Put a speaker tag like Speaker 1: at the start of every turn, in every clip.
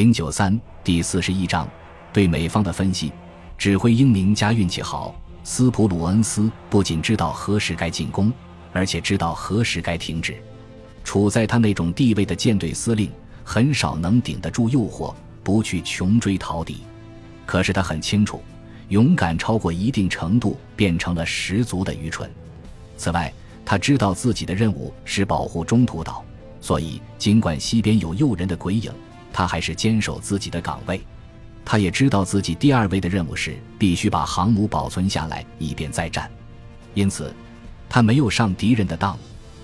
Speaker 1: 零九三第四十一章对美方的分析。指挥英明加运气好，斯普鲁恩斯不仅知道何时该进攻，而且知道何时该停止。处在他那种地位的舰队司令，很少能顶得住诱惑，不去穷追逃敌。可是他很清楚，勇敢超过一定程度，变成了十足的愚蠢。此外，他知道自己的任务是保护中途岛，所以尽管西边有诱人的鬼影。他还是坚守自己的岗位，他也知道自己第二位的任务是必须把航母保存下来，以便再战。因此，他没有上敌人的当，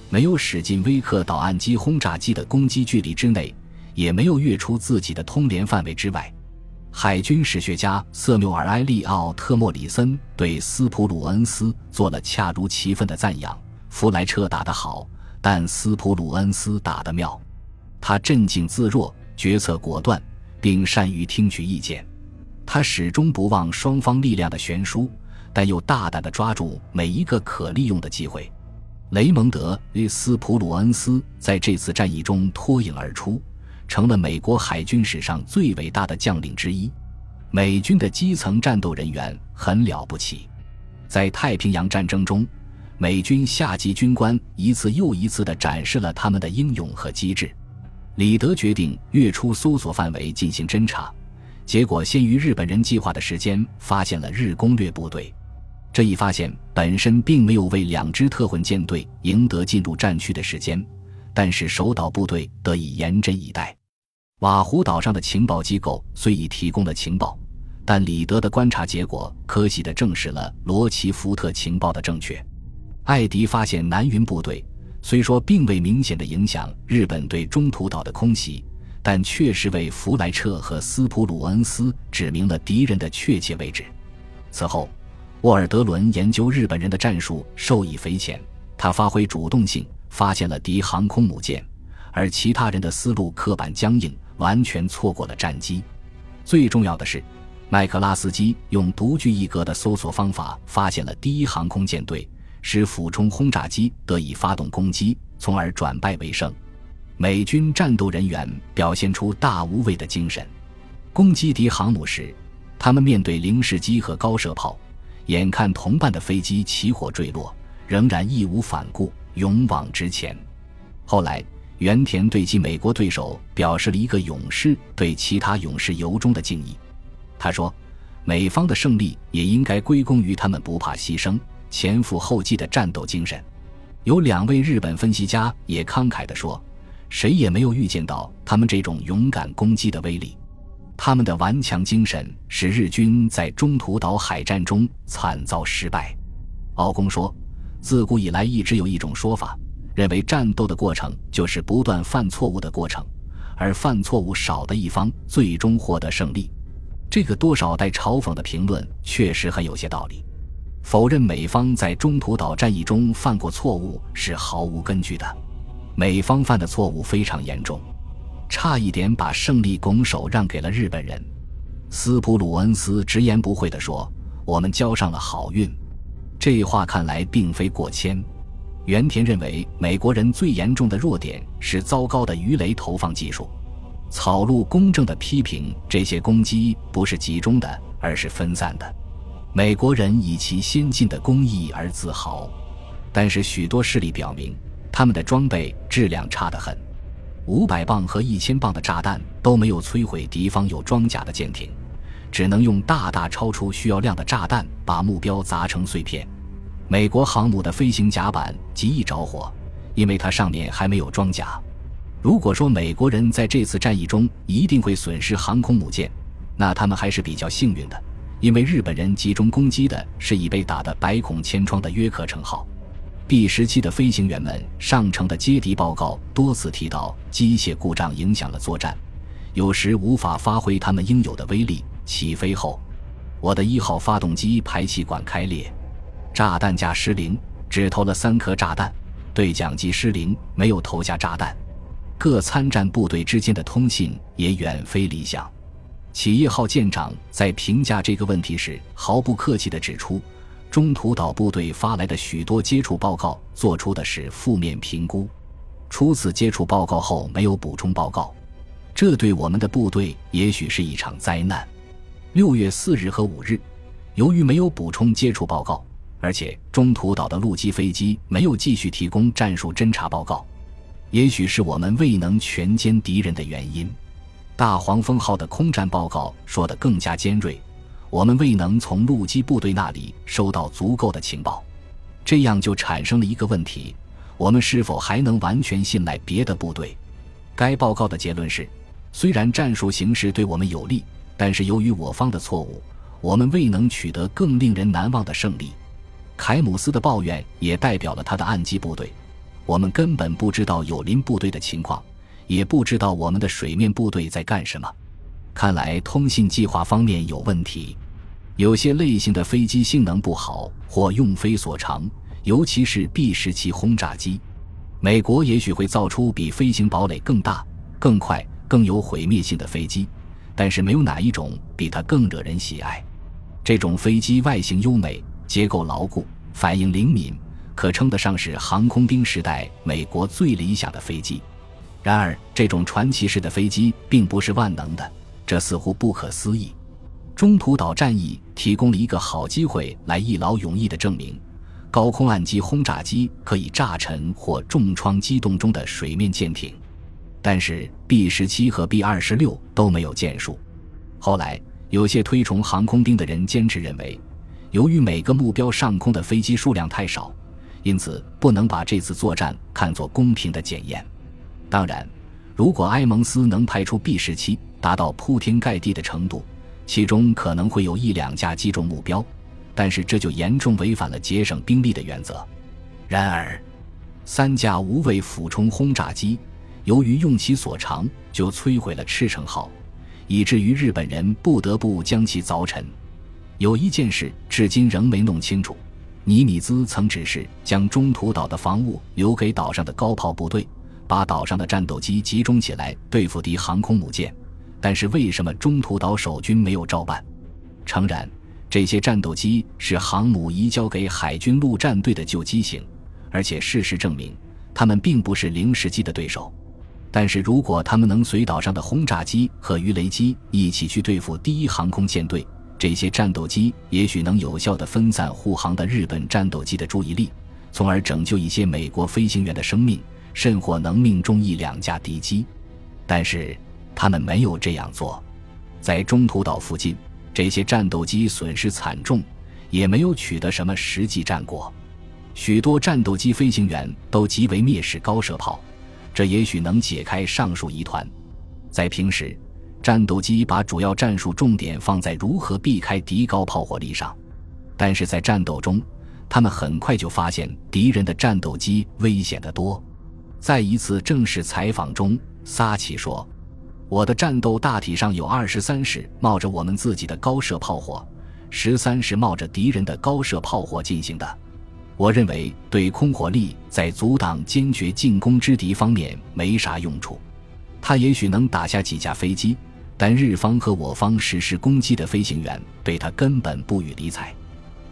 Speaker 1: 没有驶进威克岛岸基轰炸机的攻击距离之内，也没有跃出自己的通联范围之外。海军史学家瑟缪尔·埃利奥特·莫里森对斯普鲁恩斯做了恰如其分的赞扬：弗莱彻打得好，但斯普鲁恩斯打得妙。他镇静自若。决策果断，并善于听取意见。他始终不忘双方力量的悬殊，但又大胆地抓住每一个可利用的机会。雷蒙德·斯普鲁恩斯在这次战役中脱颖而出，成了美国海军史上最伟大的将领之一。美军的基层战斗人员很了不起，在太平洋战争中，美军下级军官一次又一次地展示了他们的英勇和机智。李德决定跃出搜索范围进行侦查，结果先于日本人计划的时间发现了日攻略部队。这一发现本身并没有为两支特混舰队赢得进入战区的时间，但是守岛部队得以严阵以待。瓦胡岛上的情报机构虽已提供了情报，但李德的观察结果可喜地证实了罗奇福特情报的正确。艾迪发现南云部队。虽说并未明显的影响日本对中途岛的空袭，但确实为弗莱彻和斯普鲁恩斯指明了敌人的确切位置。此后，沃尔德伦研究日本人的战术受益匪浅，他发挥主动性，发现了敌航空母舰，而其他人的思路刻板僵硬，完全错过了战机。最重要的是，麦克拉斯基用独具一格的搜索方法发现了第一航空舰队。使俯冲轰炸机得以发动攻击，从而转败为胜。美军战斗人员表现出大无畏的精神。攻击敌航母时，他们面对零式机和高射炮，眼看同伴的飞机起火坠落，仍然义无反顾，勇往直前。后来，原田对其美国对手表示了一个勇士对其他勇士由衷的敬意。他说：“美方的胜利也应该归功于他们不怕牺牲。”前赴后继的战斗精神，有两位日本分析家也慷慨地说：“谁也没有预见到他们这种勇敢攻击的威力。他们的顽强精神使日军在中途岛海战中惨遭失败。”敖公说：“自古以来一直有一种说法，认为战斗的过程就是不断犯错误的过程，而犯错误少的一方最终获得胜利。”这个多少带嘲讽的评论确实很有些道理。否认美方在中途岛战役中犯过错误是毫无根据的。美方犯的错误非常严重，差一点把胜利拱手让给了日本人。斯普鲁恩斯直言不讳地说：“我们交上了好运。”这话看来并非过谦。原田认为，美国人最严重的弱点是糟糕的鱼雷投放技术。草鹿公正地批评这些攻击不是集中的，而是分散的。美国人以其先进的工艺而自豪，但是许多事例表明，他们的装备质量差得很。五百磅和一千磅的炸弹都没有摧毁敌方有装甲的舰艇，只能用大大超出需要量的炸弹把目标砸成碎片。美国航母的飞行甲板极易着火，因为它上面还没有装甲。如果说美国人在这次战役中一定会损失航空母舰，那他们还是比较幸运的。因为日本人集中攻击的是已被打得百孔千疮的约克城号，B 十七的飞行员们上乘的接敌报告多次提到机械故障影响了作战，有时无法发挥他们应有的威力。起飞后，我的一号发动机排气管开裂，炸弹架失灵，只投了三颗炸弹，对讲机失灵，没有投下炸弹。各参战部队之间的通信也远非理想。企业号舰长在评价这个问题时，毫不客气地指出，中途岛部队发来的许多接触报告做出的是负面评估，初次接触报告后没有补充报告。这对我们的部队也许是一场灾难。六月四日和五日，由于没有补充接触报告，而且中途岛的陆基飞机没有继续提供战术侦察报告，也许是我们未能全歼敌人的原因。大黄蜂号的空战报告说得更加尖锐，我们未能从陆基部队那里收到足够的情报，这样就产生了一个问题：我们是否还能完全信赖别的部队？该报告的结论是，虽然战术形势对我们有利，但是由于我方的错误，我们未能取得更令人难忘的胜利。凯姆斯的抱怨也代表了他的暗基部队，我们根本不知道友邻部队的情况。也不知道我们的水面部队在干什么，看来通信计划方面有问题，有些类型的飞机性能不好或用飞所长，尤其是 B 十七轰炸机。美国也许会造出比飞行堡垒更大、更快、更有毁灭性的飞机，但是没有哪一种比它更惹人喜爱。这种飞机外形优美，结构牢固，反应灵敏，可称得上是航空兵时代美国最理想的飞机。然而，这种传奇式的飞机并不是万能的，这似乎不可思议。中途岛战役提供了一个好机会来一劳永逸地证明，高空岸基轰炸机可以炸沉或重创机动中的水面舰艇。但是 B 十七和 B 二十六都没有建树。后来，有些推崇航空兵的人坚持认为，由于每个目标上空的飞机数量太少，因此不能把这次作战看作公平的检验。当然，如果埃蒙斯能派出 B 十七达到铺天盖地的程度，其中可能会有一两架击中目标，但是这就严重违反了节省兵力的原则。然而，三架无畏俯冲轰炸机由于用其所长，就摧毁了赤城号，以至于日本人不得不将其凿沉。有一件事至今仍没弄清楚：尼米兹曾指示将中途岛的防务留给岛上的高炮部队。把岛上的战斗机集中起来对付敌航空母舰，但是为什么中途岛守军没有照办？诚然，这些战斗机是航母移交给海军陆战队的旧机型，而且事实证明，他们并不是零式机的对手。但是如果他们能随岛上的轰炸机和鱼雷机一起去对付第一航空舰队，这些战斗机也许能有效地分散护航的日本战斗机的注意力，从而拯救一些美国飞行员的生命。甚或能命中一两架敌机，但是他们没有这样做。在中途岛附近，这些战斗机损失惨重，也没有取得什么实际战果。许多战斗机飞行员都极为蔑视高射炮，这也许能解开上述疑团。在平时，战斗机把主要战术重点放在如何避开敌高炮火力上，但是在战斗中，他们很快就发现敌人的战斗机危险得多。在一次正式采访中，撒奇说：“我的战斗大体上有二十三是冒着我们自己的高射炮火，十三是冒着敌人的高射炮火进行的。我认为对空火力在阻挡坚决进攻之敌方面没啥用处。他也许能打下几架飞机，但日方和我方实施攻击的飞行员对他根本不予理睬。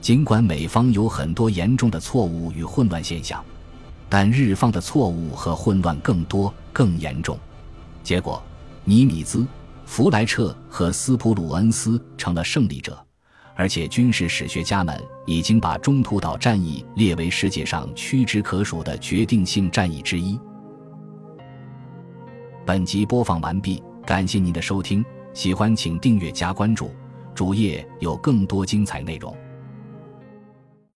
Speaker 1: 尽管美方有很多严重的错误与混乱现象。”但日方的错误和混乱更多、更严重，结果，尼米兹、弗莱彻和斯普鲁恩斯成了胜利者，而且军事史学家们已经把中途岛战役列为世界上屈指可数的决定性战役之一。本集播放完毕，感谢您的收听，喜欢请订阅加关注，主页有更多精彩内容。